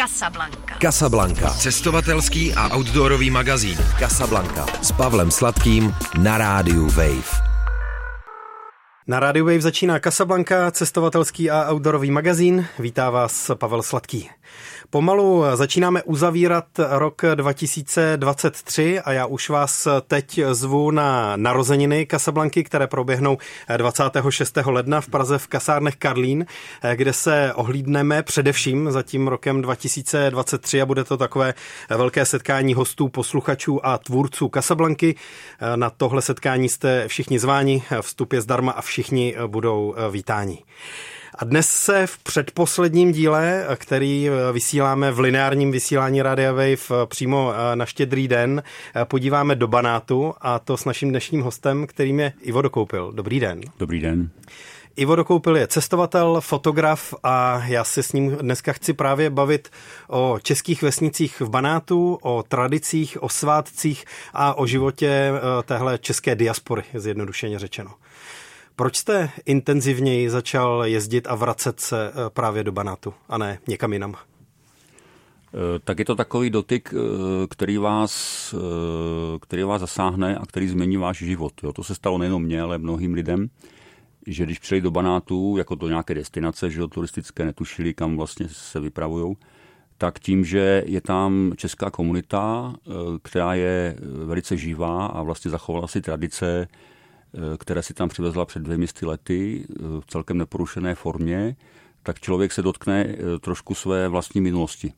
Casablanca. Casablanca. Cestovatelský a outdoorový magazín. Casablanca. S Pavlem Sladkým na rádiu Wave. Na rádiu Wave začíná Casablanca, cestovatelský a outdoorový magazín. Vítá vás Pavel Sladký. Pomalu začínáme uzavírat rok 2023 a já už vás teď zvu na narozeniny Casablanky, které proběhnou 26. ledna v Praze v kasárnech Karlín, kde se ohlídneme především za tím rokem 2023 a bude to takové velké setkání hostů, posluchačů a tvůrců Casablanky. Na tohle setkání jste všichni zváni, vstup je zdarma a všichni budou vítáni. A dnes se v předposledním díle, který vysíláme v lineárním vysílání Radia Wave přímo na štědrý den, podíváme do Banátu a to s naším dnešním hostem, kterým je Ivo Dokoupil. Dobrý den. Dobrý den. Ivo Dokoupil je cestovatel, fotograf a já se s ním dneska chci právě bavit o českých vesnicích v Banátu, o tradicích, o svátcích a o životě téhle české diaspory, zjednodušeně řečeno. Proč jste intenzivněji začal jezdit a vracet se eh, právě do Banátu a ne někam jinam? Eh, tak je to takový dotyk, eh, který vás, který vás zasáhne a který změní váš život. Jo, to se stalo nejenom mně, ale mnohým lidem, že když přijeli do Banátu, jako do nějaké destinace, že turistické, netušili, kam vlastně se vypravují, tak tím, že je tam česká komunita, která je velice živá a vlastně zachovala si tradice, které si tam přivezla před dvěmi lety eh, v celkem neporušené formě, tak člověk se dotkne eh, trošku své vlastní minulosti.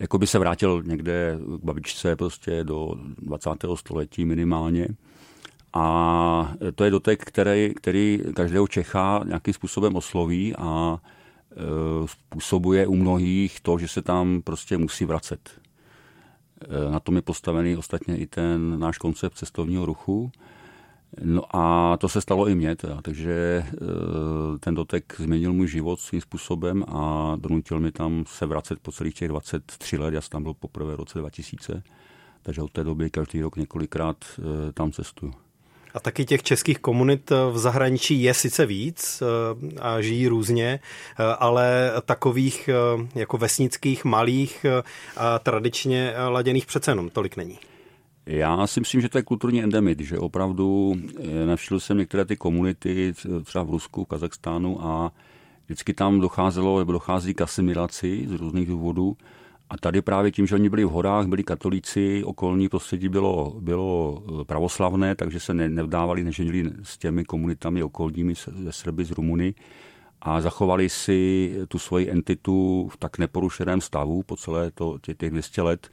Jako by se vrátil někde k babičce prostě do 20. století minimálně. A to je dotek, který, který každého Čecha nějakým způsobem osloví a způsobuje u mnohých to, že se tam prostě musí vracet. Na tom je postavený ostatně i ten náš koncept cestovního ruchu. No a to se stalo i mně, teda, takže eh, ten dotek změnil můj život svým způsobem a donutil mi tam se vracet po celých těch 23 let. Já jsem tam byl poprvé v roce 2000, takže od té doby každý rok několikrát eh, tam cestuju. A taky těch českých komunit eh, v zahraničí je sice víc a žijí různě, ale takových jako vesnických, malých a tradičně laděných přece jenom tolik není. Já si myslím, že to je kulturní endemit, že opravdu eh, navštívil jsem některé ty komunity, třeba v Rusku, v Kazachstánu a vždycky tam docházelo, nebo dochází k asimilaci z různých důvodů. A tady právě tím, že oni byli v horách, byli katolíci, okolní prostředí bylo, bylo eh, pravoslavné, takže se ne, nevdávali, neženili s těmi komunitami okolními, ze Srby, z Rumuny a zachovali si tu svoji entitu v tak neporušeném stavu po celé to, těch 200 let,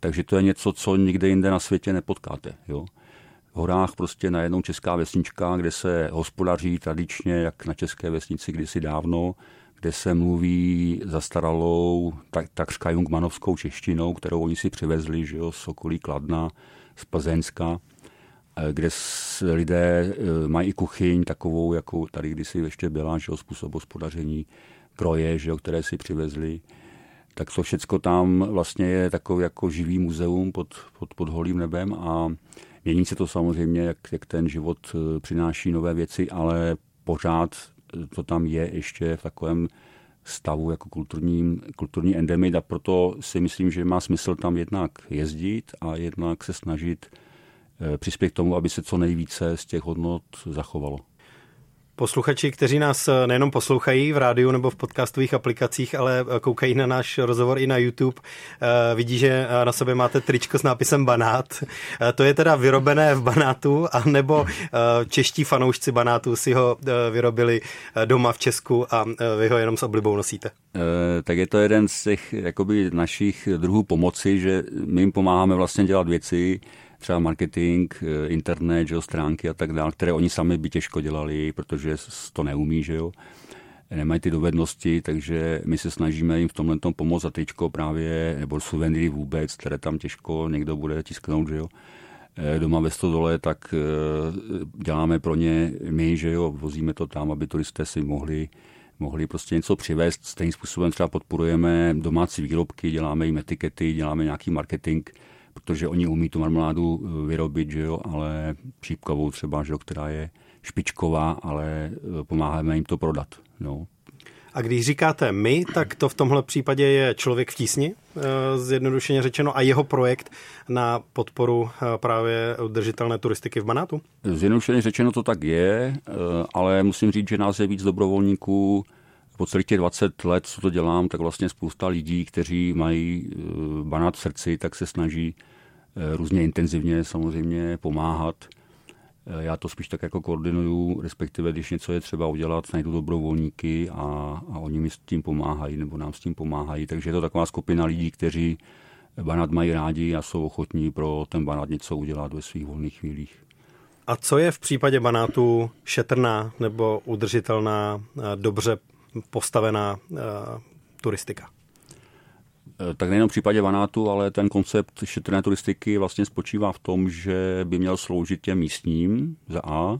takže to je něco, co nikde jinde na světě nepotkáte. Jo? V horách prostě najednou česká vesnička, kde se hospodaří tradičně, jak na české vesnici kdysi dávno, kde se mluví zastaralou, tak, takřka jungmanovskou češtinou, kterou oni si přivezli že jo, z okolí Kladna, z Plzeňska, eh, kde lidé eh, mají i kuchyň takovou, jako tady kdysi ještě byla, že jo, způsob hospodaření, kroje, že jo, které si přivezli tak to všecko tam vlastně je takový jako živý muzeum pod, pod, pod holým nebem a mění se to samozřejmě, jak, jak ten život eh, přináší nové věci, ale pořád eh, to tam je ještě v takovém stavu jako kulturní, kulturní endemit a proto si myslím, že má smysl tam jednak jezdit a jednak se snažit eh, přispět k tomu, aby se co nejvíce z těch hodnot zachovalo. Posluchači, kteří nás eh, nejenom poslouchají v rádiu nebo v podcastových aplikacích, ale eh, koukají na náš rozhovor i na YouTube, eh, vidí, že na sobě máte tričko s nápisem Banát. To je teda vyrobené v Banátu, anebo čeští fanoušci Banátu si ho vyrobili doma v Česku a vy ho jenom s oblibou nosíte? Tak je to jeden z těch jakoby, našich druhů pomoci, že my jim pomáháme vlastně dělat věci, třeba marketing, eh, internet, že jo, stránky a tak dále, které oni sami by těžko dělali, protože to neumí, že jo. Nemají ty dovednosti, takže my se snažíme jim v tomhle tom pomoct. A teďko právě, nebo suvenýry vůbec, které tam těžko někdo bude tisknout, že jo, eh, doma ve Stodole, tak eh, děláme pro ně my, že jo, vozíme to tam, aby turisté si mohli mohli prostě něco přivést. Stejným způsobem třeba podporujeme domácí výrobky, děláme jim etikety, děláme nějaký marketing, protože oni umí tu marmeládu eh, vyrobit, že jo, ale šípkovou třeba, že jo, která je špičková, ale eh, pomáháme jim to prodat. No. A když říkáte my, tak to v tomhle případě je člověk v tísni, eh, zjednodušeně řečeno, a jeho projekt na podporu právě udržitelné turistiky v Banátu? Zjednodušeně řečeno to tak je, ale musím říct, že nás je víc dobrovolníků. Po celých těch 20 let, co to dělám, tak vlastně spousta lidí, kteří mají Banát v srdci, tak se snaží různě intenzivně samozřejmě pomáhat. Eh, já to spíš tak jako koordinuju, respektive když něco je třeba udělat, najdu dobrovolníky a, a oni mi s tím pomáhají nebo nám s tím pomáhají. Takže je to taková skupina lidí, kteří banát mají rádi a jsou ochotní pro ten banát něco udělat ve svých volných chvílích. A co je v případě banátu šetrná nebo udržitelná, eh, dobře postavená turistika? Eh, tak nejenom v případě Vanátu, ale ten koncept šetrné turistiky vlastně spočívá v tom, že by měl sloužit těm místním za A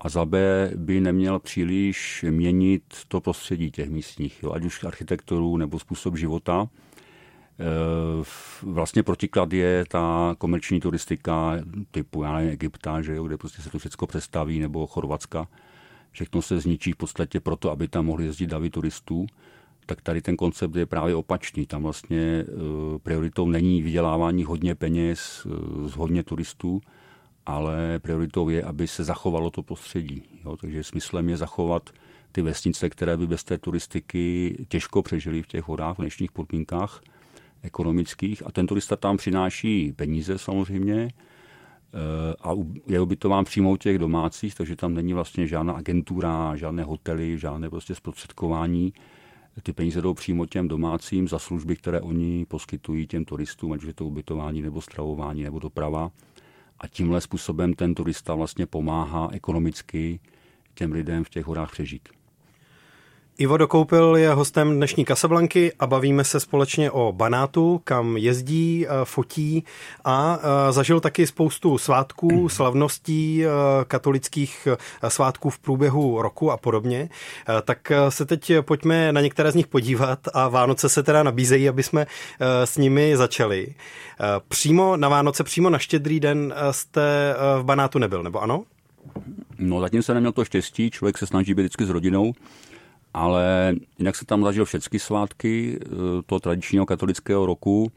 a za B by neměl příliš měnit to prostředí těch místních, jo, ať už architekturu nebo způsob života. Eh, vlastně protiklad je ta komerční turistika typu, já nevím, Egypta, že jo, kde prostě se to všechno přestaví, nebo Chorvatska. Všechno se zničí v podstatě proto, aby tam mohli jezdit davy turistů tak tady ten koncept je právě opačný. Tam vlastně eh, prioritou není vydělávání hodně peněz eh, z hodně turistů, ale prioritou je, aby se zachovalo to prostředí. Jo? Takže smyslem je zachovat ty vesnice, které by bez té turistiky těžko přežily v těch horách v dnešních podmínkách ekonomických. A ten turista tam přináší peníze samozřejmě eh, a je ubytován přímo těch domácích, takže tam není vlastně žádná agentura, žádné hotely, žádné prostě zprostředkování ty peníze jdou přímo těm domácím za služby, které oni poskytují těm turistům, ať už je to ubytování nebo stravování nebo doprava. A tímhle způsobem ten turista vlastně pomáhá ekonomicky těm lidem v těch horách přežít. Ivo Dokoupil je hostem dnešní Kasablanky a bavíme se společně o Banátu, kam jezdí, eh, fotí a eh, zažil taky spoustu svátků, slavností, eh, katolických svátků v průběhu roku a podobně. Tak se teď pojďme na některé z nich podívat a Vánoce se teda nabízejí, aby jsme s nimi začali. Přímo na Vánoce, přímo na štědrý den jste v Banátu nebyl, nebo ano? No zatím se neměl to štěstí, člověk se snaží být vždycky s rodinou, ale jinak se tam zažil všechny svátky eh, toho tradičního katolického roku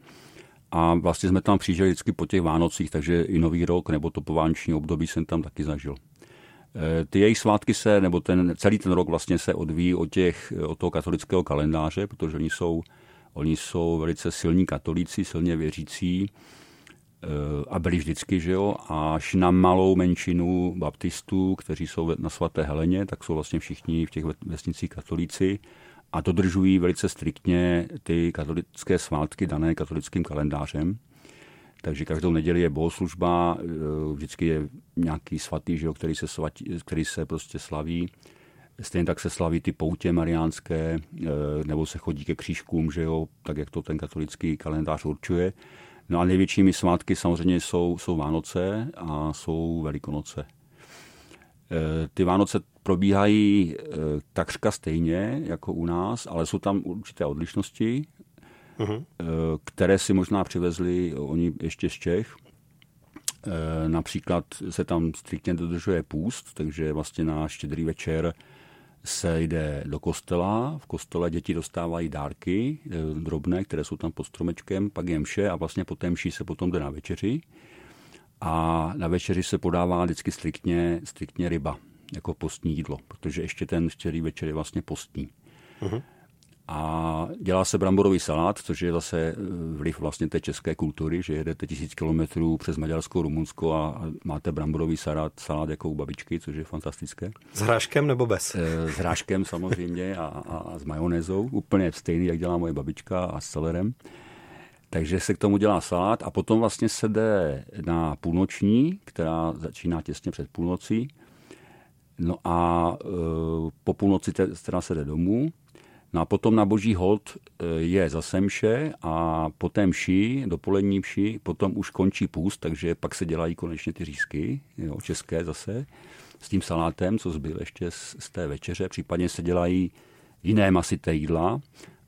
a vlastně jsme tam přijížděli vždycky po těch Vánocích, takže i Nový rok nebo to povánoční období jsem tam taky zažil. Eh, ty jejich svátky se, nebo ten, celý ten rok vlastně se odvíjí od, těch, od toho katolického kalendáře, protože oni jsou, oni jsou velice silní katolíci, silně věřící Eh, a byli vždycky, že jo, až na malou menšinu baptistů, kteří jsou na svaté Heleně, tak jsou vlastně všichni v těch vesnicích katolíci a dodržují velice striktně ty katolické svátky dané katolickým kalendářem. Takže každou neděli je bohoslužba, eh, vždycky je nějaký svatý, že jo, který, se svatí, který se prostě slaví. Stejně tak se slaví ty poutě mariánské, eh, nebo se chodí ke křížkům, že jo, tak jak to ten katolický kalendář určuje. No a největšími svátky samozřejmě jsou, jsou Vánoce a jsou Velikonoce. E, ty Vánoce probíhají e, takřka stejně jako u nás, ale jsou tam určité odlišnosti, uh-huh. které si možná přivezli oni ještě z Čech. Například se tam striktně dodržuje půst, takže vlastně na štědrý večer se jde do kostela, v kostele děti dostávají dárky eh, drobné, které jsou tam pod stromečkem, pak je mše a vlastně po té mši se potom jde na večeři. A na večeři se podává vždycky striktně, striktně ryba, jako postní jídlo, protože ještě ten štěrý večer je vlastně postní. Uh-huh. A dělá se bramborový salát, což je zase eh, vliv vlastně té české kultury, že jedete tisíc kilometrů přes Maďarsko, Rumunsko a máte bramborový salát, salát jako u babičky, což je fantastické. S hráškem nebo bez? Eh, s hráškem samozřejmě a, a, a s majonézou, úplně stejný, jak dělá moje babička a s celerem. Takže se k tomu dělá salát a potom vlastně se jde na půlnoční, která začíná těsně před půlnocí. No a e, po půlnoci teda se jde domů No a potom na boží hold e, je zase mše a po té mši, dopolední mši, potom už končí půst, takže pak se dělají konečně ty řízky, jo, české zase, s tím salátem, co zbyl ještě z, z té večeře. Případně se dělají jiné masité jídla,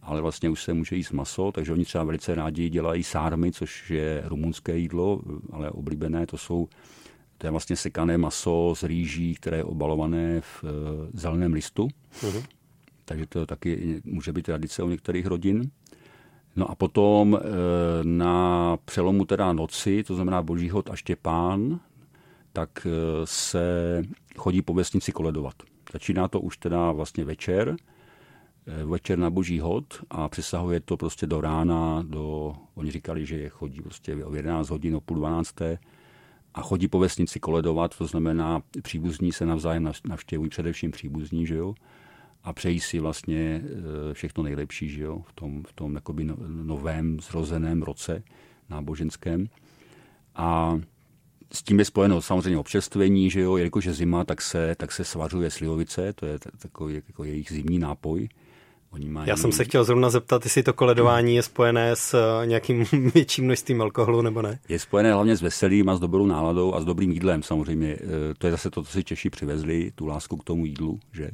ale vlastně už se může jíst maso, takže oni třeba velice rádi dělají sármy, což je rumunské jídlo, ale oblíbené, to jsou to je vlastně sekané maso z rýží, které je obalované v e, zeleném listu. Uh-huh takže to taky může být tradice u některých rodin. No a potom na přelomu teda noci, to znamená Boží hod a Štěpán, tak se chodí po vesnici koledovat. Začíná to už teda vlastně večer, Eh, večer na boží hod a přesahuje to prostě do rána, do, oni říkali, že chodí prostě o 11 hodin, o půl 12. a chodí po vesnici koledovat, to znamená příbuzní se navzájem navštěvují, především příbuzní, že jo, a přejí si vlastně eh, všechno nejlepší, že jo, v tom, v tom jakoby no, novém zrozeném roce náboženském. A s tím je spojeno samozřejmě občerstvení, že jo, jelikož je zima, tak se, tak se svařuje slivovice, to je takový jako jejich zimní nápoj. Oni mají... Já jsem se chtěl zrovna zeptat, jestli to koledování je spojené s eh, nějakým větším množstvím alkoholu nebo ne? Je spojené hlavně s veselým a s dobrou náladou a s dobrým jídlem samozřejmě. Eh, to je zase to, co si Češi přivezli, tu lásku k tomu jídlu, že,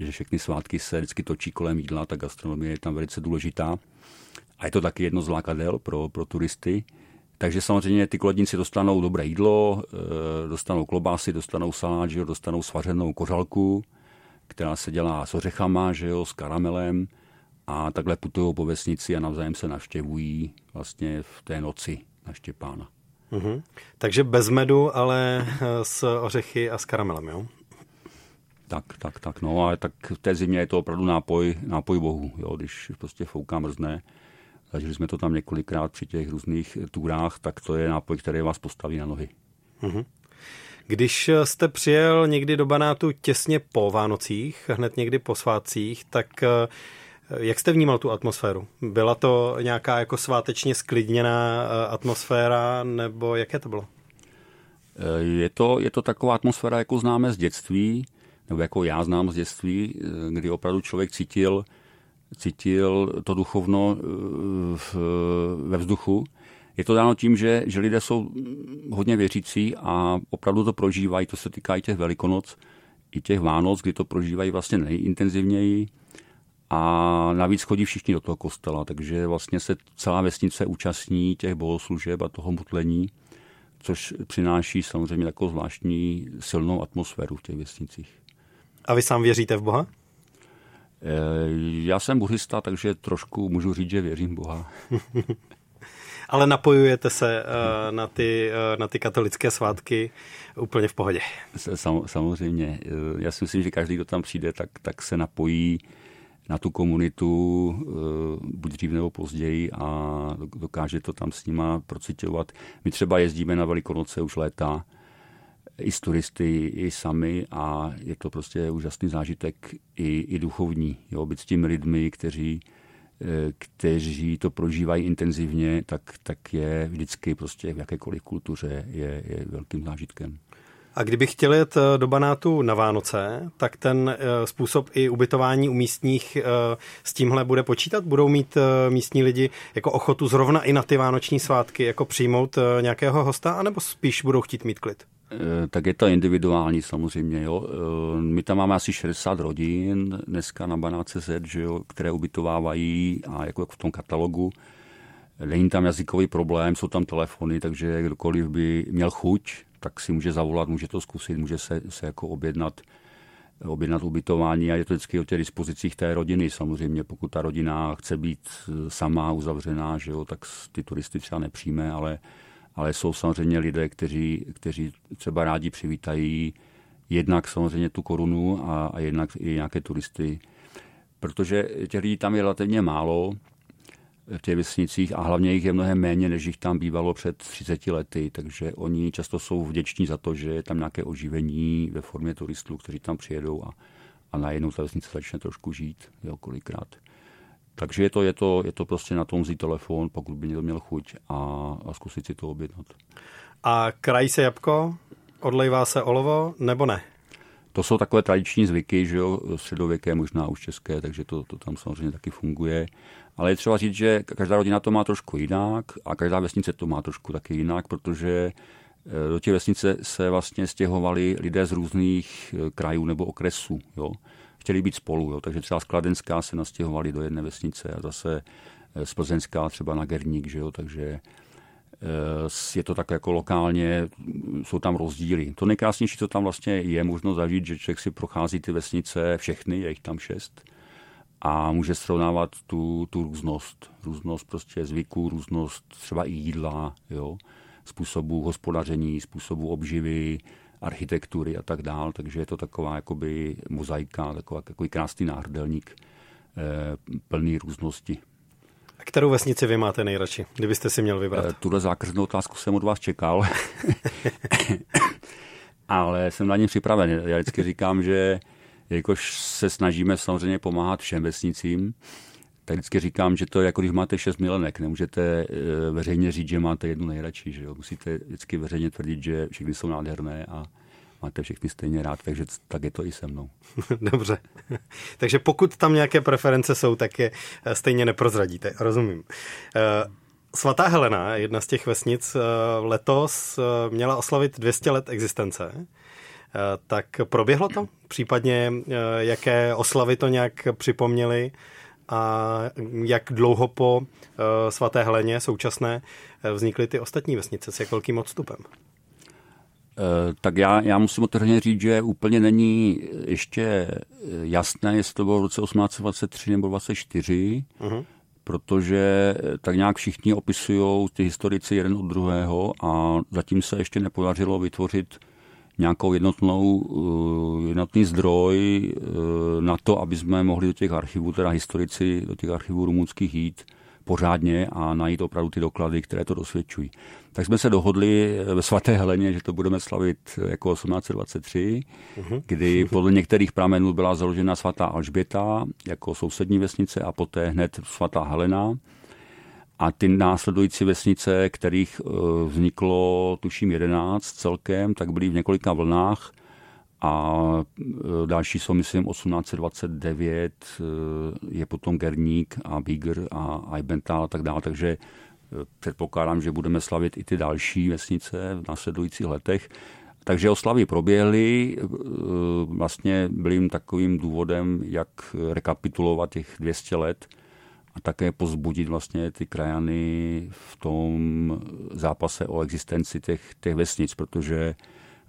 že všechny svátky se vždycky točí kolem jídla, ta gastronomie je tam velice důležitá. A je to taky jedno z lákadel pro, pro turisty. Takže samozřejmě ty koledníci dostanou dobré jídlo, eh, dostanou klobásy, dostanou salát, dostanou svařenou kořalku, která se dělá s ořechama, že jo, s karamelem a takhle putují po vesnici a navzájem se navštěvují vlastně v té noci na Štěpána. Mm-hmm. Takže bez medu, ale eh, s ořechy a s karamelem, jo? Tak, tak, tak, no, ale tak v té zimě je to opravdu nápoj, nápoj bohu, jo, když prostě fouká mrzne. Zažili jsme to tam několikrát při těch různých turách, tak to je nápoj, který vás postaví na nohy. Mm-hmm. Když jste přijel někdy do Banátu těsně po Vánocích, hned někdy po svátcích, tak eh, jak jste vnímal tu atmosféru? Byla to nějaká jako svátečně sklidněná eh, atmosféra, nebo jaké to bylo? Eh, je to, je to taková atmosféra, jako známe z dětství, nebo jako já znám z dětství, kdy opravdu člověk cítil, cítil to duchovno v, ve vzduchu je to dáno tím, že, že lidé jsou hodně věřící a opravdu to prožívají, to se týká i těch velikonoc, i těch Vánoc, kdy to prožívají vlastně nejintenzivněji a navíc chodí všichni do toho kostela, takže vlastně se celá vesnice účastní těch bohoslužeb a toho mutlení, což přináší samozřejmě takovou zvláštní silnou atmosféru v těch vesnicích. A vy sám věříte v Boha? Eh, já jsem buddhista, takže trošku můžu říct, že věřím Boha. ale napojujete se uh, na, ty, uh, na ty katolické svátky úplně v pohodě. Sam, samozřejmě. Eh, já si myslím, že každý, kdo tam přijde, tak, tak se napojí na tu komunitu buď dřív nebo později a dokáže to tam s nima procitovat. My třeba jezdíme na Velikonoce už léta, i s turisty, i sami a je to prostě úžasný zážitek i, i duchovní. Jo, být s těmi lidmi, kteří kteří to prožívají intenzivně, tak, tak je vždycky prostě v jakékoliv kultuře je, je velkým zážitkem. A kdyby chtěli jet eh, do Banátu na Vánoce, tak ten eh, způsob i ubytování u místních eh, s tímhle bude počítat? Budou mít místní lidi jako ochotu zrovna i na ty vánoční svátky jako přijmout nějakého hosta, anebo spíš budou chtít mít klid? Eh, tak je to individuální samozřejmě. Jo. Eh, my tam máme asi 60 rodin dneska na Banáce Z, že jo, které ubytovávají a jako v tom katalogu. Není tam jazykový problém, jsou tam telefony, takže kdokoliv by měl chuť, tak si může zavolat, může to zkusit, může se, se jako objednat, objednat ubytování a je to vždycky o těch dispozicích té rodiny. Samozřejmě, pokud ta rodina chce být sama uzavřená, že jo, tak ty turisty třeba nepřijme, ale ale jsou samozřejmě lidé, kteří, kteří třeba rádi přivítají jednak samozřejmě tu korunu a, a jednak i nějaké turisty, protože těch lidí tam je relativně málo v těch vesnicích a hlavně jich je mnohem méně, než jich tam bývalo před 30 lety, takže oni často jsou vděční za to, že je tam nějaké oživení ve formě turistů, kteří tam přijedou a, a najednou ta vesnice začne trošku žít, jo, kolikrát. Takže je to, je to, je to prostě na tom vzít telefon, pokud by někdo měl chuť a, a zkusit si to objednat. A krají se jabko, odlejvá se olovo nebo ne? To jsou takové tradiční zvyky, že jo, středověké, možná už české, takže to, to tam samozřejmě taky funguje. Ale je třeba říct, že každá rodina to má trošku jinak a každá vesnice to má trošku taky jinak, protože eh, do těch vesnice se vlastně stěhovali lidé z různých eh, krajů nebo okresů. Jo chtěli být spolu. Jo. Takže třeba z Kladenská se nastěhovali do jedné vesnice a zase eh, z Plzeňská třeba na Gerník, že jo, takže eh, je to tak jako lokálně, jsou tam rozdíly. To nejkrásnější, co tam vlastně je možno zažít, že člověk si prochází ty vesnice, všechny, je jich tam šest, a může srovnávat tu, tu různost. Různost prostě zvyků, různost třeba i jídla, jo, způsobů hospodaření, způsobů obživy, architektury a tak dál, takže je to taková jakoby mozaika, taková, takový krásný náhrdelník eh, plný různosti. A kterou vesnici vy máte nejradši, kdybyste si měl vybrat? Eh, tuhle zákaznou otázku jsem od vás čekal, ale jsem na ně připraven. Já vždycky říkám, že jakož se snažíme samozřejmě pomáhat všem vesnicím, tak vždycky říkám, že to je jako když máte šest milenek, nemůžete eh, veřejně říct, že máte jednu nejradši, že jo? musíte vždycky veřejně tvrdit, že všechny jsou nádherné a máte všechny stejně rád, takže tak je to i se mnou. Dobře. takže pokud tam nějaké preference jsou, tak je eh, stejně neprozradíte, rozumím. Eh, Svatá Helena, jedna z těch vesnic, letos měla oslavit 200 let existence. Tak proběhlo to? Případně jaké oslavy to nějak připomněly? A jak dlouho po eh, svaté Heleně současné eh, vznikly ty ostatní vesnice s jak velkým odstupem? Eh, tak já, já musím otevřeně říct, že úplně není ještě jasné, jestli to bylo v roce 1823 nebo 24, uh-huh. protože tak nějak všichni opisují ty historici jeden od druhého a zatím se ještě nepodařilo vytvořit nějakou jednotnou, eh, jednotný zdroj eh, na to, aby jsme mohli do těch archivů, teda historici, do těch archivů rumunských jít pořádně a najít opravdu ty doklady, které to dosvědčují. Tak jsme se dohodli ve svaté Heleně, že to budeme slavit jako 1823, uh-huh. kdy podle některých pramenů byla založena svatá Alžběta jako sousední vesnice a poté hned svatá Helena. A ty následující vesnice, kterých eh, vzniklo tuším 11 celkem, tak byly v několika vlnách. A eh, další jsou, myslím, 1829, eh, je potom Gerník a Bígr a Eibenthal a tak dále, takže předpokládám, že budeme slavit i ty další vesnice v následujících letech. Takže oslavy proběhly, vlastně byl jim takovým důvodem, jak rekapitulovat těch 200 let – a také pozbudit vlastně ty krajany v tom zápase o existenci těch, těch vesnic, protože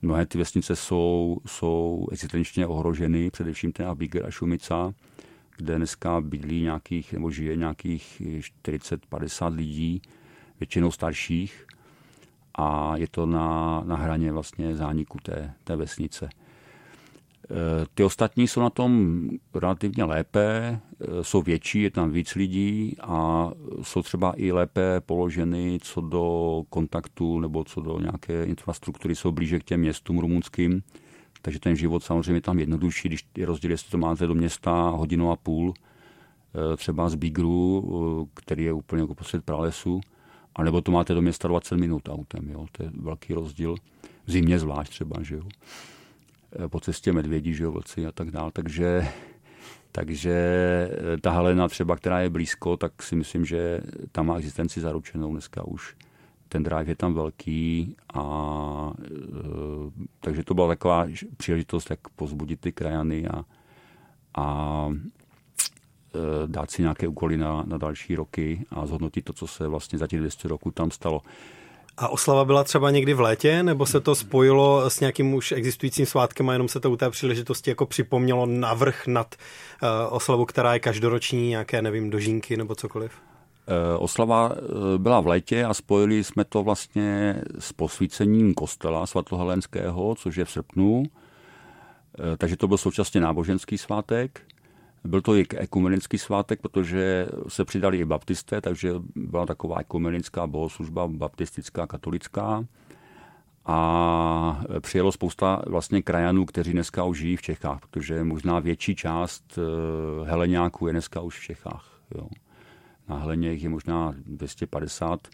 mnohé ty vesnice jsou, jsou existenčně ohroženy, především ten Abiger a Šumica, kde dneska bydlí nějakých, nebo žije nějakých 40-50 lidí, většinou starších a je to na, na hraně vlastně zániku té, té vesnice. Eh, ty ostatní jsou na tom relativně lépe, eh, jsou větší, je tam víc lidí a jsou třeba i lépe položeny co do kontaktu nebo co do nějaké infrastruktury, jsou blíže k těm městům rumunským. Takže ten život samozřejmě je tam jednodušší, když je rozdíl, jestli to máte do města hodinu a půl, eh, třeba z Bigru, který je úplně jako prostřed pralesu, anebo to máte do města 20 minut autem, jo? to je velký rozdíl. V zimě zvlášť třeba, že jo. Eh, po cestě medvědí, že jo, vlci a tak dál, takže takže eh, ta Helena třeba, která je blízko, tak si myslím, že tam má existenci zaručenou dneska už. Ten drive je tam velký a e, takže to byla taková příležitost, jak pozbudit ty krajany a, a dát si nějaké úkoly na, na další roky a zhodnotit to, co se vlastně za těch 200 roků tam stalo. A oslava byla třeba někdy v létě, nebo se to spojilo s nějakým už existujícím svátkem a jenom se to u té příležitosti jako připomnělo navrh nad uh, oslavu, která je každoroční, nějaké, nevím, dožínky nebo cokoliv? Eh, oslava eh, byla v létě a spojili jsme to vlastně s posvícením kostela svatohelenského, což je v srpnu. Takže to byl současně náboženský svátek. Byl to i ekumenický svátek, protože se přidali i baptisté, takže byla taková ekumenická bohoslužba baptistická, katolická. A přijelo spousta vlastně krajanů, kteří dneska už žijí v Čechách, protože možná větší část eh, heleňáků je dneska už v Čechách. Jo. Na Heleně jich je možná 250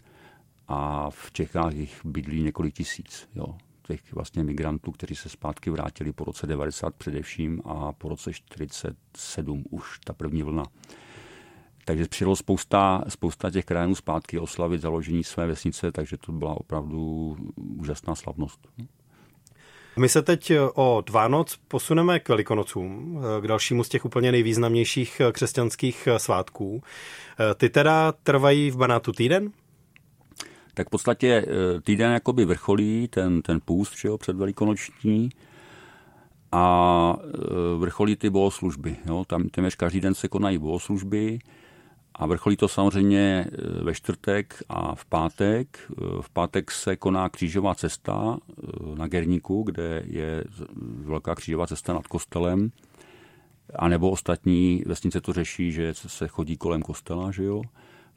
a v Čechách jich bydlí několik tisíc. Jo těch vlastně migrantů, kteří se zpátky vrátili po roce 90 především a po roce 47 už ta první vlna. Takže přijelo spousta, spousta těch krajinů zpátky oslavit založení své vesnice, takže to byla opravdu úžasná slavnost. My se teď od Vánoc posuneme k Velikonocům, k dalšímu z těch úplně nejvýznamnějších křesťanských svátků. Ty teda trvají v Banátu týden? Tak v podstatě eh, týden jakoby vrcholí ten, ten půst že jo, před velikonoční a vrcholí ty bohoslužby. Jo. Tam téměř každý den se konají bohoslužby a vrcholí to samozřejmě ve čtvrtek a v pátek. V pátek se koná křížová cesta na Gerníku, kde je velká křížová cesta nad kostelem. A nebo ostatní vesnice to řeší, že se chodí kolem kostela, že jo.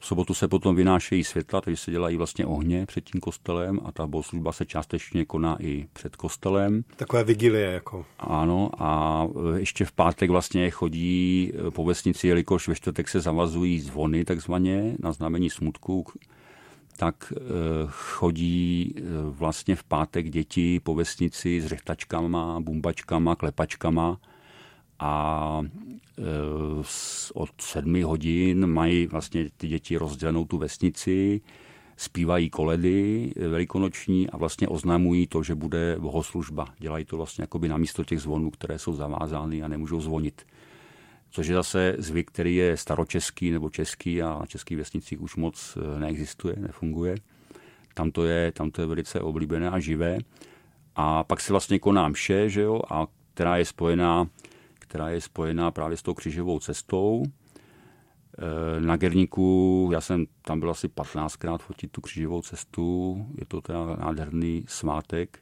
V sobotu se potom vynášejí světla, takže se dělají vlastně ohně před tím kostelem a ta bohoslužba se částečně koná i před kostelem. Takové vigilie jako. Ano a ještě v pátek vlastně chodí po vesnici, jelikož ve čtvrtek se zavazují zvony takzvaně na znamení smutku, tak eh, chodí vlastně v pátek děti po vesnici s řechtačkama, bumbačkama, klepačkama a e, od sedmi hodin mají vlastně ty děti rozdělenou tu vesnici, zpívají koledy velikonoční a vlastně oznamují to, že bude bohoslužba. Dělají to vlastně jakoby na místo těch zvonů, které jsou zavázány a nemůžou zvonit. Což je zase zvyk, který je staročeský nebo český a na českých vesnicích už moc e, neexistuje, nefunguje. Tam to je, tam to je velice oblíbené a živé. A pak se vlastně koná mše, že jo, a která je spojená která je spojená právě s tou křižovou cestou. E, na Gerníku, já jsem tam byl asi 15krát fotit tu křižovou cestu, je to teda nádherný svátek,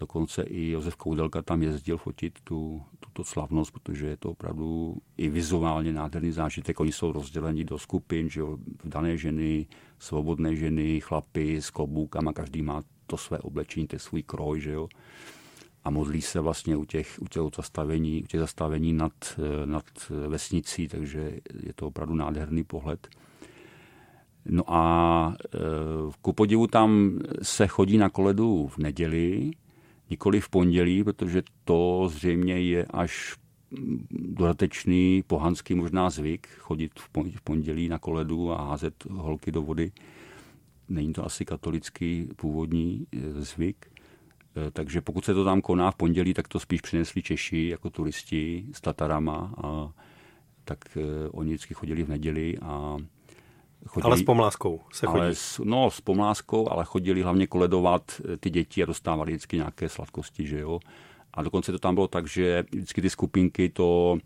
dokonce i Josef Koudelka tam jezdil fotit tu, tuto slavnost, protože je to opravdu i vizuálně nádherný zážitek. Oni jsou rozděleni do skupin, že dané ženy, svobodné ženy, chlapy s kloboukama, každý má to své oblečení, to svůj kroj, že jo a modlí se vlastně u těch, u těch zastavení, u těch zastavení nad, eh, nad vesnicí, takže je to opravdu nádherný pohled. No a e, ku podivu tam se chodí na koledu v neděli, nikoli v pondělí, protože to zřejmě je až dodatečný pohanský možná zvyk chodit v pondělí na koledu a házet holky do vody. Není to asi katolický původní eh, zvyk. Eh, takže pokud se to tam koná v pondělí, tak to spíš přinesli Češi jako turisti s Tatarama a tak uh, oni vždycky chodili v neděli a chodili, ale s pomláskou se chodí. Ale s, no, s pomláskou, ale chodili hlavně koledovat eh, ty děti a dostávali vždycky nějaké sladkosti, že jo. A dokonce to tam bylo tak, že vždycky ty skupinky to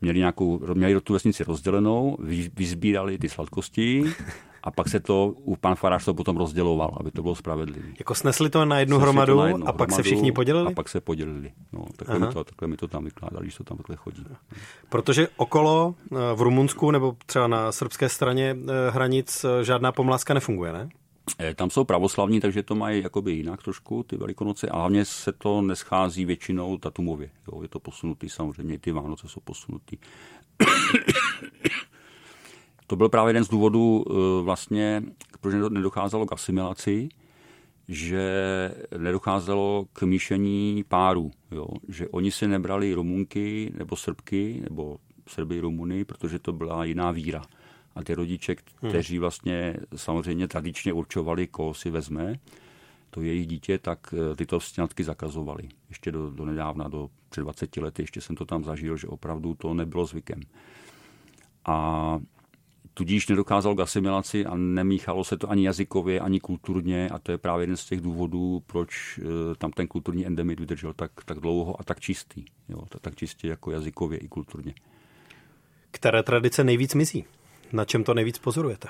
měli, nějakou, měli tu vesnici rozdělenou, vyzbírali ty sladkosti a pak se to, u pan Faráš to potom rozděloval, aby to bylo spravedlivé. Jako snesli to na jednu snesli hromadu na jednu a pak hromadu, se všichni podělili? A pak se podělili. No, takhle, mi to, takhle mi to tam vykládali, když to tam takhle chodí. Protože okolo eh, v Rumunsku nebo třeba na srbské straně eh, hranic eh, žádná pomláska nefunguje, ne? Tam jsou pravoslavní, takže to mají jakoby jinak trošku, ty velikonoce, a hlavně se to neschází většinou tatumově. Jo, je to posunutý samozřejmě, ty Vánoce jsou posunutý. To byl právě jeden z důvodů eh, vlastně, proč nedocházelo k asimilaci, že nedocházelo k míšení párů. Jo? Že oni si nebrali Rumunky nebo Srbky, nebo Srby Rumuny, protože to byla jiná víra. A ty rodiče, hmm. kteří vlastně samozřejmě tradičně určovali, koho si vezme, to jejich dítě, tak eh, tyto sňatky zakazovali. Ještě do, do nedávna, do před 20 lety, ještě jsem to tam zažil, že opravdu to nebylo zvykem. A tudíž nedokázal k asimilaci a nemíchalo se to ani jazykově, ani kulturně a to je právě jeden z těch důvodů, proč eh, tam ten kulturní endemit vydržel tak, tak dlouho a tak čistý. Jo, tak čistě jako jazykově i kulturně. Které tradice nejvíc mizí? Na čem to nejvíc pozorujete?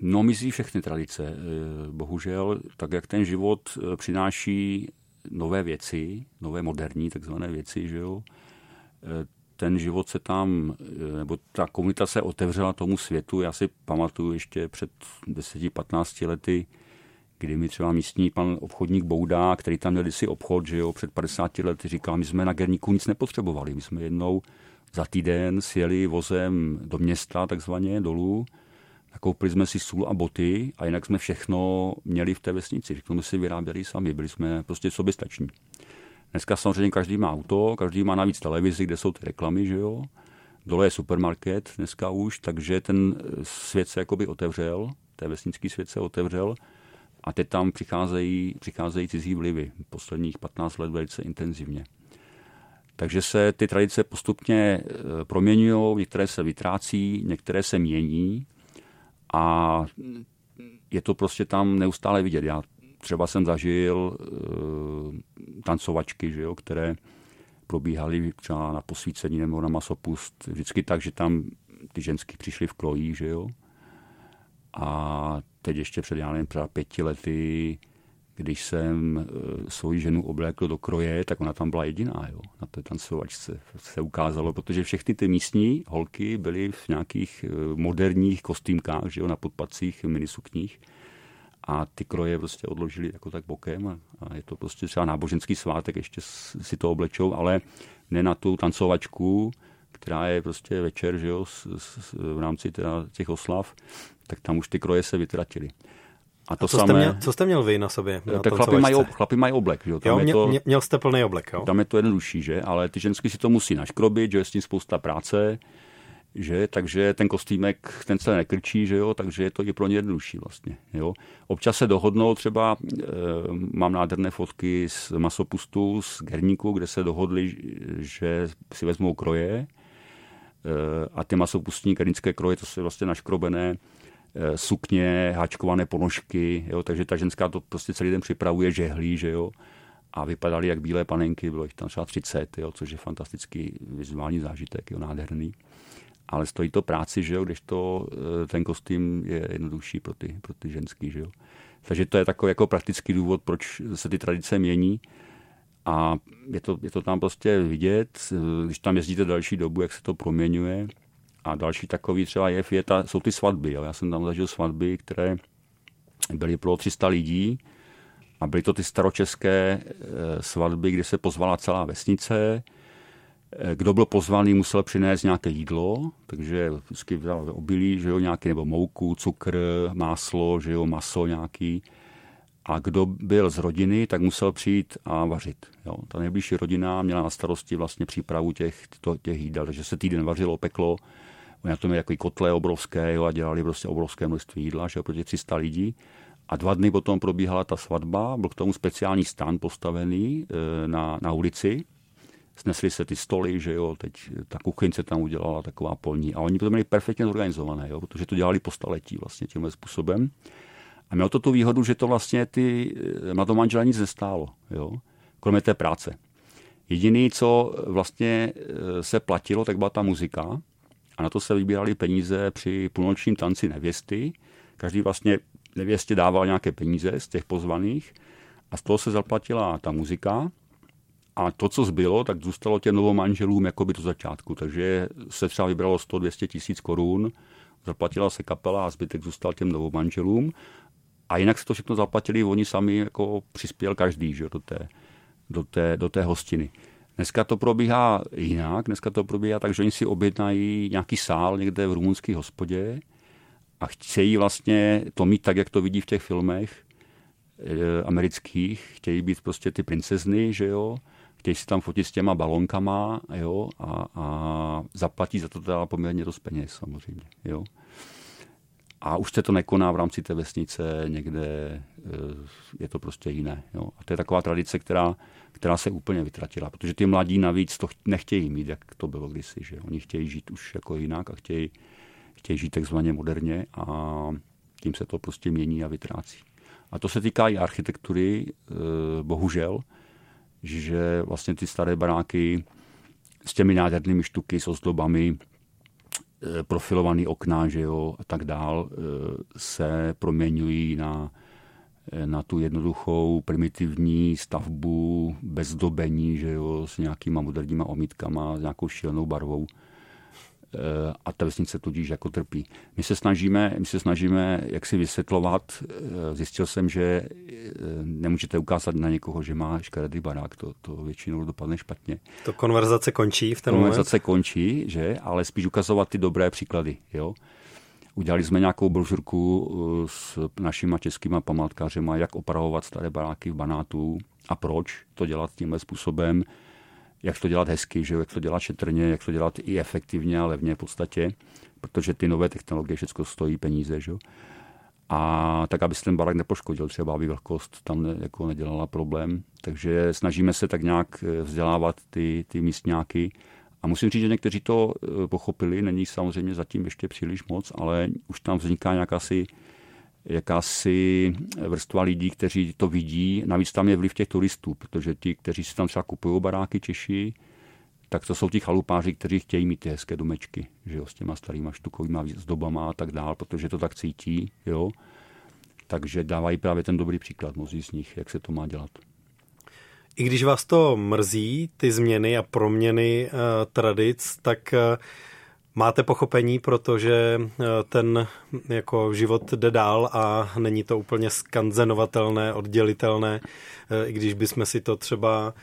No, mizí všechny tradice. Eh, bohužel, tak jak ten život eh, přináší nové věci, nové moderní takzvané věci, že jo, ten život se tam, nebo ta komunita se otevřela tomu světu. Já si pamatuju ještě před 10-15 lety, kdy mi třeba místní pan obchodník Bouda, který tam měl si obchod, že jo, před 50 lety říkal, my jsme na Gerníku nic nepotřebovali. My jsme jednou za týden sjeli vozem do města, takzvaně dolů, nakoupili jsme si sůl a boty a jinak jsme všechno měli v té vesnici. Všechno jsme si vyráběli sami, byli jsme prostě soběstační. Dneska samozřejmě každý má auto, každý má navíc televizi, kde jsou ty reklamy, že jo. Dole je supermarket dneska už, takže ten svět se jakoby otevřel, ten vesnický svět se otevřel a teď tam přicházejí, přicházejí cizí vlivy. Posledních 15 let velice intenzivně. Takže se ty tradice postupně e, proměňují, některé se vytrácí, některé se mění a je to prostě tam neustále vidět. Já třeba jsem zažil uh, tancovačky, že jo, které probíhaly třeba na posvícení nebo na masopust. Vždycky tak, že tam ty ženský přišly v klojí, že jo. A teď ještě před, já nevím, třeba pěti lety, když jsem e, svoji ženu oblékl do kroje, tak ona tam byla jediná, jo, na té tancovačce. Se ukázalo, protože všechny ty místní holky byly v nějakých e, moderních kostýmkách, že jo, na podpacích minisukních a ty kroje prostě odložili jako tak bokem a, a je to prostě třeba náboženský svátek, ještě si to oblečou, ale ne na tu tancovačku, která je prostě večer, že jo, s, s, v rámci teda těch oslav, tak tam už ty kroje se vytratily. A to a co, samé, jste měl, co jste měl vy na sobě? Na tak chlapi mají, chlapi mají oblek. Že? Tam jo, je to, měl jste plný oblek. Jo? Tam je to jednodušší, že? ale ty ženský si to musí naškrobit, že je s tím spousta práce, že? takže ten kostýmek, ten se nekrčí, že jo? takže je to i pro ně jednodušší vlastně. Jo? Občas se dohodnou, třeba e, mám nádherné fotky z masopustu, z Gerníku, kde se dohodli, že si vezmou kroje e, a ty masopustní gernické kroje, to jsou vlastně naškrobené Eh, sukně, háčkované ponožky, jo, takže ta ženská to prostě celý den připravuje, žehlí, že jo, a vypadaly jak bílé panenky, bylo jich tam třeba 30, jo, což je fantastický vizuální zážitek, jo, nádherný. Ale stojí to práci, že jo, když to, eh, ten kostým je jednodušší pro ty, pro ty ženský, že jo. Takže to je takový jako praktický důvod, proč se ty tradice mění. A je to, je to tam prostě vidět, eh, když tam jezdíte další dobu, jak se to proměňuje. A další takový třeba jev je ta, jsou ty svatby. Jo. Já jsem tam zažil svatby, které byly pro 300 lidí a byly to ty staročeské eh, svatby, kde se pozvala celá vesnice. Eh, kdo byl pozvaný, musel přinést nějaké jídlo, takže vždycky vzal obilí, že jo, nějaký, nebo mouku, cukr, máslo, že jo, maso nějaký. A kdo byl z rodiny, tak musel přijít a vařit. Jo. Ta nejbližší rodina měla na starosti vlastně přípravu těch, těch jídel, takže se týden vařilo, peklo, Oni na tom měli jako kotle obrovské jo, a dělali prostě obrovské množství jídla, že pro těch 300 lidí. A dva dny potom probíhala ta svatba, byl k tomu speciální stan postavený e, na, na ulici. Snesli se ty stoly, že jo, teď ta kuchyňce tam udělala taková polní. A oni to měli perfektně zorganizované, jo, protože to dělali po staletí vlastně tímhle způsobem. A mělo to tu výhodu, že to vlastně ty, na to manžela nic nestálo, jo, kromě té práce. Jediný, co vlastně e, se platilo, tak byla ta muzika, a na to se vybírali peníze při půlnočním tanci nevěsty. Každý vlastně nevěstě dával nějaké peníze z těch pozvaných a z toho se zaplatila ta muzika a to, co zbylo, tak zůstalo těm novomanželům jako by do začátku. Takže se třeba vybralo 100-200 tisíc korun, zaplatila se kapela a zbytek zůstal těm novomanželům. A jinak se to všechno zaplatili, oni sami jako přispěl každý že, do, té, do, té, do té hostiny. Dneska to probíhá jinak, dneska to probíhá tak, že oni si objednají nějaký sál někde v rumunské hospodě a chtějí vlastně to mít tak, jak to vidí v těch filmech e, amerických, chtějí být prostě ty princezny, že jo, chtějí si tam fotit s těma balonkama, jo, a, a zaplatí za to teda poměrně dost peněz samozřejmě, jo. A už se to nekoná v rámci té vesnice, někde e, je to prostě jiné. Jo. A to je taková tradice, která která se úplně vytratila, protože ty mladí navíc to nechtějí mít, jak to bylo kdysi, že oni chtějí žít už jako jinak a chtějí, chtějí žít takzvaně moderně a tím se to prostě mění a vytrácí. A to se týká i architektury, eh, bohužel, že vlastně ty staré baráky s těmi nádhernými štuky, s ozdobami, eh, profilovaný okna, že jo, a tak dál, eh, se proměňují na na tu jednoduchou primitivní stavbu bez dobení, že jo, s nějakýma moderníma omítkama, s nějakou šílenou barvou a ta vesnice tudíž jako trpí. My se snažíme, my se snažíme jak si vysvětlovat, eh, zjistil jsem, že eh, nemůžete ukázat na někoho, že má škaredý barák, to, to většinou dopadne špatně. To konverzace končí v ten Konverzace moment? končí, že, ale spíš ukazovat ty dobré příklady, jo. Udělali jsme nějakou brožurku s našimi českými památkáři, jak opravovat staré baráky v Banátu a proč to dělat tímhle způsobem, jak to dělat hezky, že jak to dělat šetrně, jak to dělat i efektivně a levně v podstatě, protože ty nové technologie všechno stojí peníze. Že? A tak, aby se ten barák nepoškodil, třeba aby velkost tam ne, jako nedělala problém. Takže snažíme se tak nějak eh, vzdělávat ty, ty místňáky, a musím říct, že někteří to eh, pochopili, není samozřejmě zatím ještě příliš moc, ale už tam vzniká nějakási jakási vrstva lidí, kteří to vidí. Navíc tam je vliv těch turistů, protože ti, kteří si tam třeba kupují baráky Češi, tak to jsou ti chalupáři, kteří chtějí mít ty hezké domečky, že jo, s těma starýma štukovýma zdobama a tak dál, protože to tak cítí, jo. Takže dávají právě ten dobrý příklad mnozí z nich, jak se to má dělat. I když vás to mrzí, ty změny a proměny uh, tradic, tak uh, máte pochopení, protože uh, ten jako život jde dál a není to úplně skanzenovatelné, oddělitelné, uh, i když bychom si to třeba,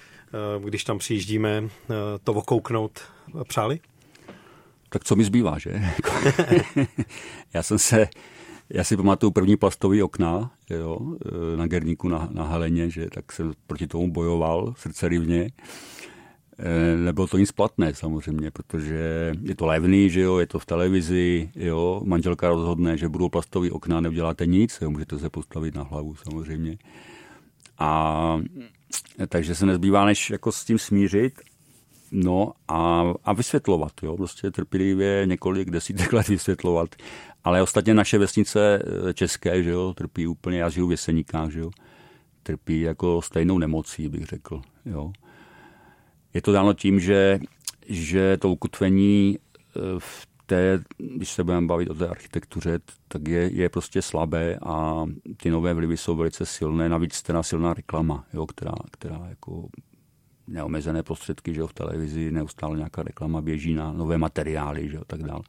uh, když tam přijíždíme, to okouknout přáli? Tak co mi zbývá, že? Já jsem se já si pamatuju první plastový okna jo, na Gerníku na, na Heleně, že tak jsem proti tomu bojoval srdcerivně. E, nebylo to nic platné samozřejmě, protože je to levný, že jo, je to v televizi, jo, manželka rozhodne, že budou plastový okna, neuděláte nic, jo, můžete se postavit na hlavu samozřejmě. A takže se nezbývá, než jako s tím smířit No a, a vysvětlovat, jo, prostě trpělivě několik desítek let vysvětlovat. Ale ostatně naše vesnice eh, české, že jo, trpí úplně, já žiju v Jeseníkách, že jo, trpí jako stejnou nemocí, bych řekl, jo. Je to dáno tím, že, že to ukotvení eh, v té, když se budeme bavit o té architektuře, tak je, je prostě slabé a ty nové vlivy jsou velice silné. Navíc teda silná reklama, jo, která, která jako neomezené prostředky, že jo, v televizi neustále nějaká reklama běží na nové materiály, že jo, tak dále.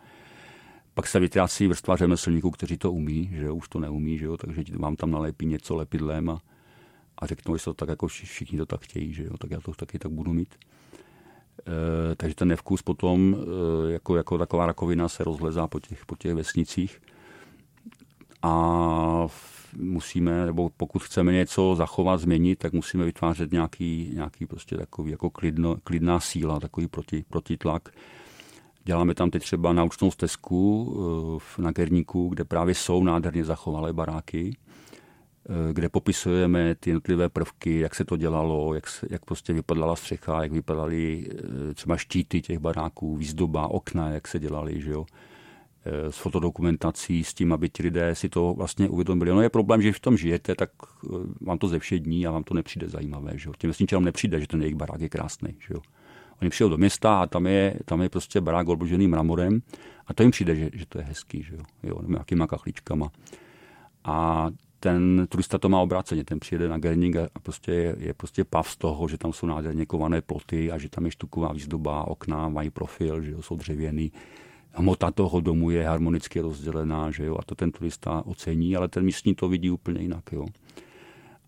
Pak se vytrácí vrstva řemeslníků, kteří to umí, že jo, už to neumí, že jo, takže vám tam nalepí něco lepidlem a, a řeknou, že to tak jako všichni to tak chtějí, že jo, tak já to taky tak budu mít. E, takže ten nevkus potom e, jako, jako taková rakovina se rozlezá po těch, po těch vesnicích a musíme, nebo pokud chceme něco zachovat, změnit, tak musíme vytvářet nějaký, nějaký prostě takový jako klidno, klidná síla, takový proti, protitlak. Děláme tam teď třeba naučnou stezku eh, na Kerníku, kde právě jsou nádherně zachovalé baráky, eh, kde popisujeme ty jednotlivé prvky, jak se to dělalo, jak, jak prostě vypadala střecha, jak vypadaly eh, třeba štíty těch baráků, výzdoba, okna, jak se dělali, že jo s fotodokumentací, s tím, aby ti lidé si to vlastně uvědomili. No je problém, že v tom žijete, tak vám to ze všední a vám to nepřijde zajímavé. Že jo? Těm vesničanům nepřijde, že ten jejich barák je krásný. Že jo? Oni přijdou do města a tam je, tam je prostě barák obložený mramorem a to jim přijde, že, že to je hezký, že jo, jo nějakýma kachličkama. A ten turista to má obráceně, ten přijede na Gerning a prostě je, je prostě pav z toho, že tam jsou nádherně kované ploty a že tam je štuková výzdoba, okna mají profil, že jo, jsou dřevěný. Hmota toho domu je harmonicky rozdělená, že jo, a to ten turista ocení, ale ten místní to vidí úplně jinak, jo.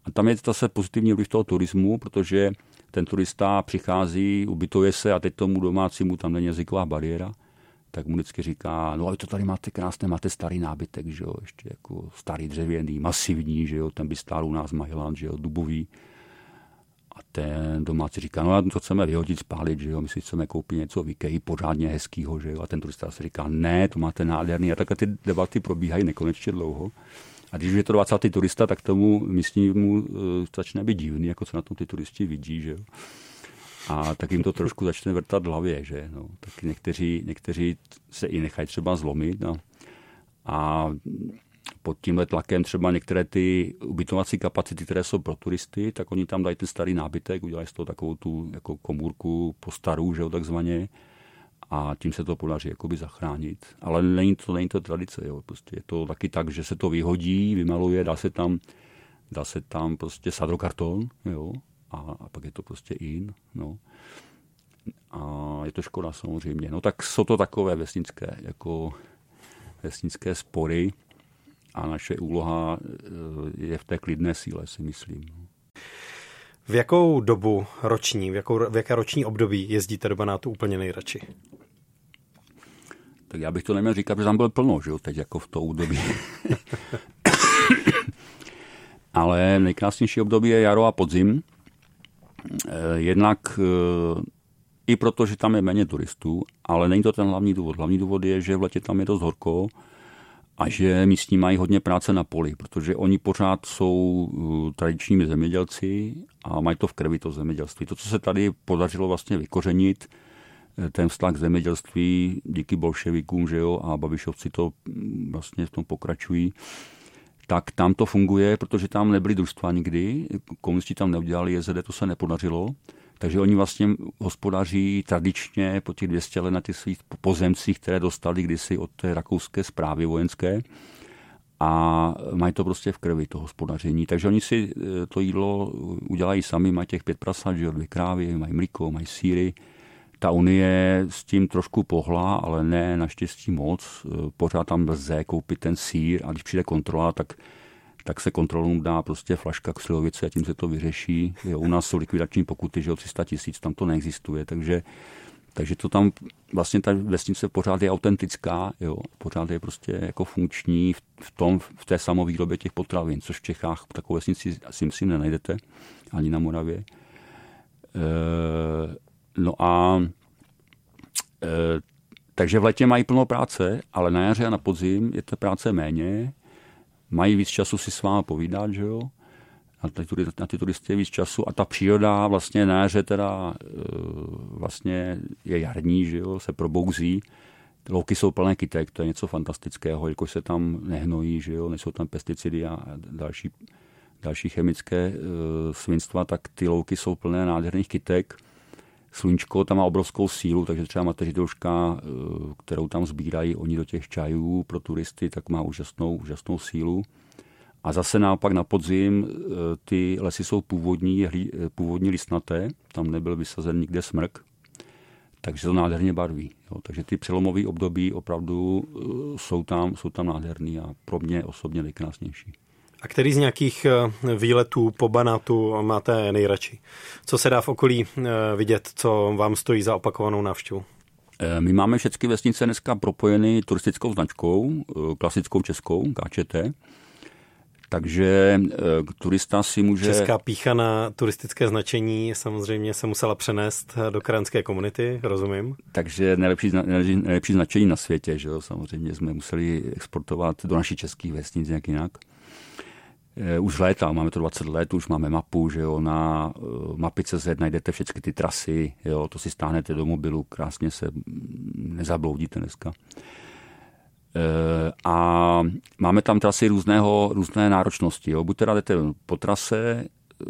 A tam je zase pozitivní vliv toho turismu, protože ten turista přichází, ubytuje se a teď tomu domácímu tam není jazyková bariéra, tak mu vždycky říká, no ale to tady máte krásné, máte starý nábytek, že jo, ještě jako starý dřevěný, masivní, že jo, ten by stál u nás Majlan, že jo, dubový. A ten domácí říká, no a to chceme vyhodit, spálit, že jo, my si chceme koupit něco v Ikei pořádně hezkýho, že jo, a ten turista si říká, ne, to máte nádherný. A takhle ty debaty probíhají nekonečně dlouho. A když je to 20. turista, tak tomu místnímu uh, začne být divný, jako co na tom ty turisti vidí, že jo. A tak jim to trošku začne vrtat v hlavě, že no. Tak někteří, někteří se i nechají třeba zlomit no. a pod tímhle tlakem třeba některé ty ubytovací kapacity, které jsou pro turisty, tak oni tam dají ten starý nábytek, udělají z toho takovou tu jako komůrku po starou, že jo, takzvaně, a tím se to podaří jakoby zachránit. Ale není to, není to tradice, jo. Prostě je to taky tak, že se to vyhodí, vymaluje, dá se tam, dá se tam prostě sadrokarton, jo, a, a pak je to prostě in, no. A je to škoda samozřejmě. No tak jsou to takové vesnické, jako vesnické spory a naše úloha eh, je v té klidné síle, si myslím. No. V jakou dobu roční, v, jakou, v jaké roční období jezdíte do Banátu úplně nejradši? Tak já bych to neměl říkat, protože tam byl plno, že jo, teď jako v to období. Ale nejkrásnější období je jaro a podzim. Eh, jednak eh, i proto, že tam je méně turistů, ale není to ten hlavní důvod. Hlavní důvod je, že v letě tam je dost horko a že místní mají hodně práce na poli, protože oni pořád jsou eh, tradičními zemědělci a mají to v krvi, to zemědělství. To, co se tady podařilo vlastně vykořenit, ten vztah k zemědělství díky bolševikům, že jo, a Babišovci to mm, vlastně v tom pokračují, tak tam to funguje, protože tam nebyly družstva nikdy, komunisti tam neudělali JZD, to se nepodařilo, Takže oni vlastně hospodaří tradičně po těch 200 let na těch svých pozemcích, které dostali kdysi od té rakouské zprávy vojenské a mají to prostě v krvi, to hospodaření. Takže oni si eh, to jídlo udělají sami, mají těch pět prasat, dvě krávy, mají mlíko, mají síry. Ta Unie s tím trošku pohla, ale ne naštěstí moc. Pořád tam lze koupit ten sír a když přijde kontrola, tak tak se kontrolům dá prostě flaška k a tím se to vyřeší. Jo, u nás jsou likvidační pokuty, že o 300 tisíc, tam to neexistuje, takže takže to tam vlastně ta vesnice pořád je autentická, jo, pořád je prostě jako funkční v, v tom, v té samovýrobě těch potravin, což v Čechách takovou vesnici asi myslím nenajdete, ani na Moravě. E, no a e, takže v letě mají plno práce, ale na jaře a na podzim je té práce méně, mají víc času si s váma povídat, že jo, na ty, na ty turisty je víc času. A ta příroda vlastně na jaře teda e, vlastně je jarní, že jo, se probouzí. Louky jsou plné kytek, to je něco fantastického, jakož se tam nehnojí, že jo, nejsou tam pesticidy a další, další chemické e, svinstva, tak ty louky jsou plné nádherných kytek. Sluníčko tam má obrovskou sílu, takže třeba mateřidelška, e, kterou tam sbírají oni do těch čajů pro turisty, tak má úžasnou, úžasnou sílu. A zase naopak na podzim e, ty lesy jsou původní, původní listnaté, tam nebyl vysazen nikde smrk, takže to nádherně barví. Jo. Takže ty přelomové období opravdu jsou tam, jsou tam nádherný a pro mě osobně nejkrásnější. A který z nějakých e, výletů po Banátu máte nejradši? Co se dá v okolí vidět, co vám stojí za opakovanou návštěvu? My máme všechny vesnice dneska propojeny turistickou značkou, klasickou českou, KČT. Takže turista si může... Česká pícha na turistické značení samozřejmě se musela přenést do kránské komunity, rozumím. Takže nejlepší, nejlepší značení na světě, že jo? samozřejmě jsme museli exportovat do našich českých vesnic nějak jinak. E, už léta, máme to 20 let, už máme mapu, že jo, na uh, mapy.cz najdete všechny ty trasy, jo, to si stáhnete do mobilu, krásně se nezabloudíte dneska. Eh, a máme tam trasy různého, různé náročnosti. Jo. Buď teda jdete po trase eh,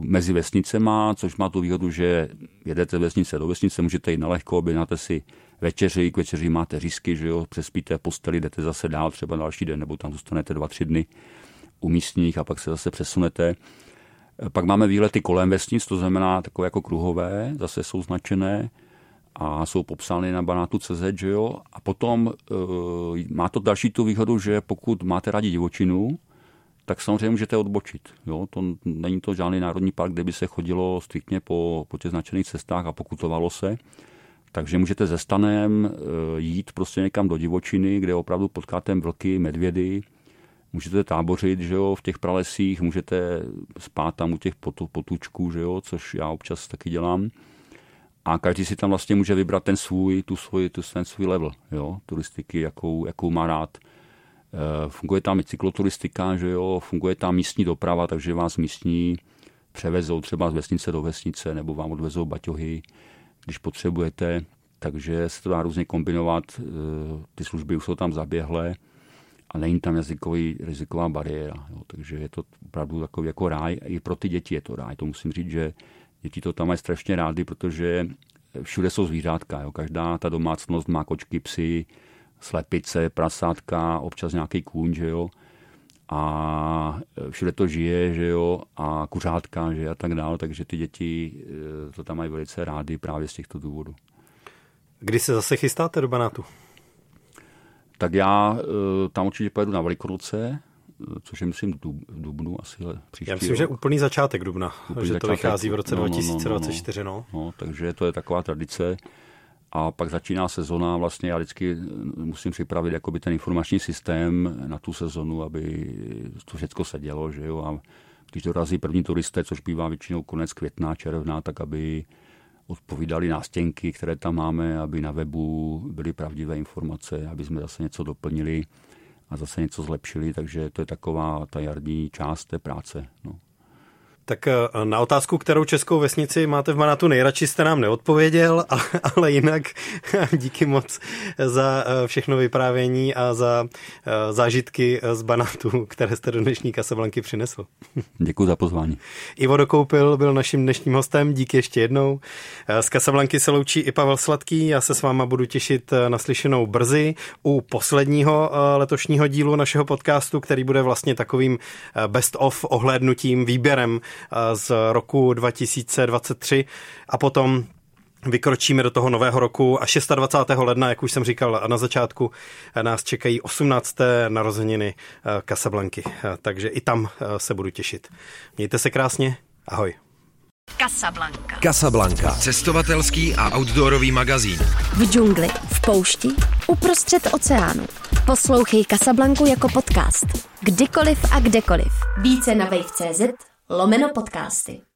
mezi vesnicema, což má tu výhodu, že jedete vesnice do vesnice, můžete jít na lehko, objednáte si večeři, k večeři máte řízky, že jo, přespíte posteli, jdete zase dál třeba další den, nebo tam zůstanete dva, tři dny u místních a pak se zase přesunete. Pak máme výlety kolem vesnic, to znamená takové jako kruhové, zase jsou značené a jsou popsány na banátu.cz, že jo? A potom e, má to další tu výhodu, že pokud máte rádi divočinu, tak samozřejmě můžete odbočit. Jo? To není to žádný národní park, kde by se chodilo striktně po, po těch značených cestách a pokutovalo se. Takže můžete ze stanem e, jít prostě někam do divočiny, kde opravdu potkáte vlky, medvědy, můžete tábořit že jo, v těch pralesích, můžete spát tam u těch potučků, že jo, což já občas taky dělám a každý si tam vlastně může vybrat ten svůj, tu svůj, tu, ten svůj level jo, turistiky, jakou, jakou má rád. E, funguje tam i cykloturistika, že jo, funguje tam místní doprava, takže vás místní převezou třeba z vesnice do vesnice nebo vám odvezou baťohy, když potřebujete. Takže se to dá různě kombinovat, e, ty služby už jsou tam zaběhlé a není tam jazykový, riziková bariéra. Jo, takže je to opravdu takový jako ráj. I pro ty děti je to ráj. To musím říct, že Děti to tam mají strašně rády, protože všude jsou zvířátka. Jo. Každá ta domácnost má kočky, psy, slepice, prasátka, občas nějaký kůň, že jo. A všude to žije, že jo, a kuřátka, že a tak dále, takže ty děti eh, to tam mají velice rády právě z těchto důvodů. Kdy se zase chystáte do Banátu? Tak já eh, tam určitě pojedu na Velikonoce, což je myslím v Dubnu asi příští Já myslím, rok. že úplný začátek Dubna, úplný že začátek, to vychází v roce no, 2024. No, no, no, no. no, takže to je taková tradice. A pak začíná sezona, vlastně já vždycky musím připravit jakoby ten informační systém na tu sezonu, aby to všechno se dělo, že jo, a když dorazí první turisté, což bývá většinou konec května, června, tak aby odpovídali nástěnky, které tam máme, aby na webu byly pravdivé informace, aby jsme zase něco doplnili a zase něco zlepšili, takže to je taková ta jarní část té práce. No. Tak eh, na otázku, kterou českou vesnici máte v Manátu nejradši, jste nám neodpověděl, ale, jinak díky moc za eh, všechno vyprávění a za eh, zážitky z Banátu, které jste do dnešní Kasablanky přinesl. Děkuji za pozvání. Ivo Dokoupil byl naším dnešním hostem, díky ještě jednou. Z Kasablanky se loučí i Pavel Sladký, já se s váma budu těšit na slyšenou brzy u posledního letošního dílu našeho podcastu, který bude vlastně takovým best of ohlédnutím, výběrem z roku 2023 a potom vykročíme do toho nového roku a 26. ledna, jak už jsem říkal na začátku, nás čekají 18. narozeniny Casablanky, takže i tam se budu těšit. Mějte se krásně, ahoj. Casablanca. Casablanca. Cestovatelský a outdoorový magazín. V džungli, v poušti, uprostřed oceánu. Poslouchej Casablanku jako podcast. Kdykoliv a kdekoliv. Více na wave.cz lomeno podcasty.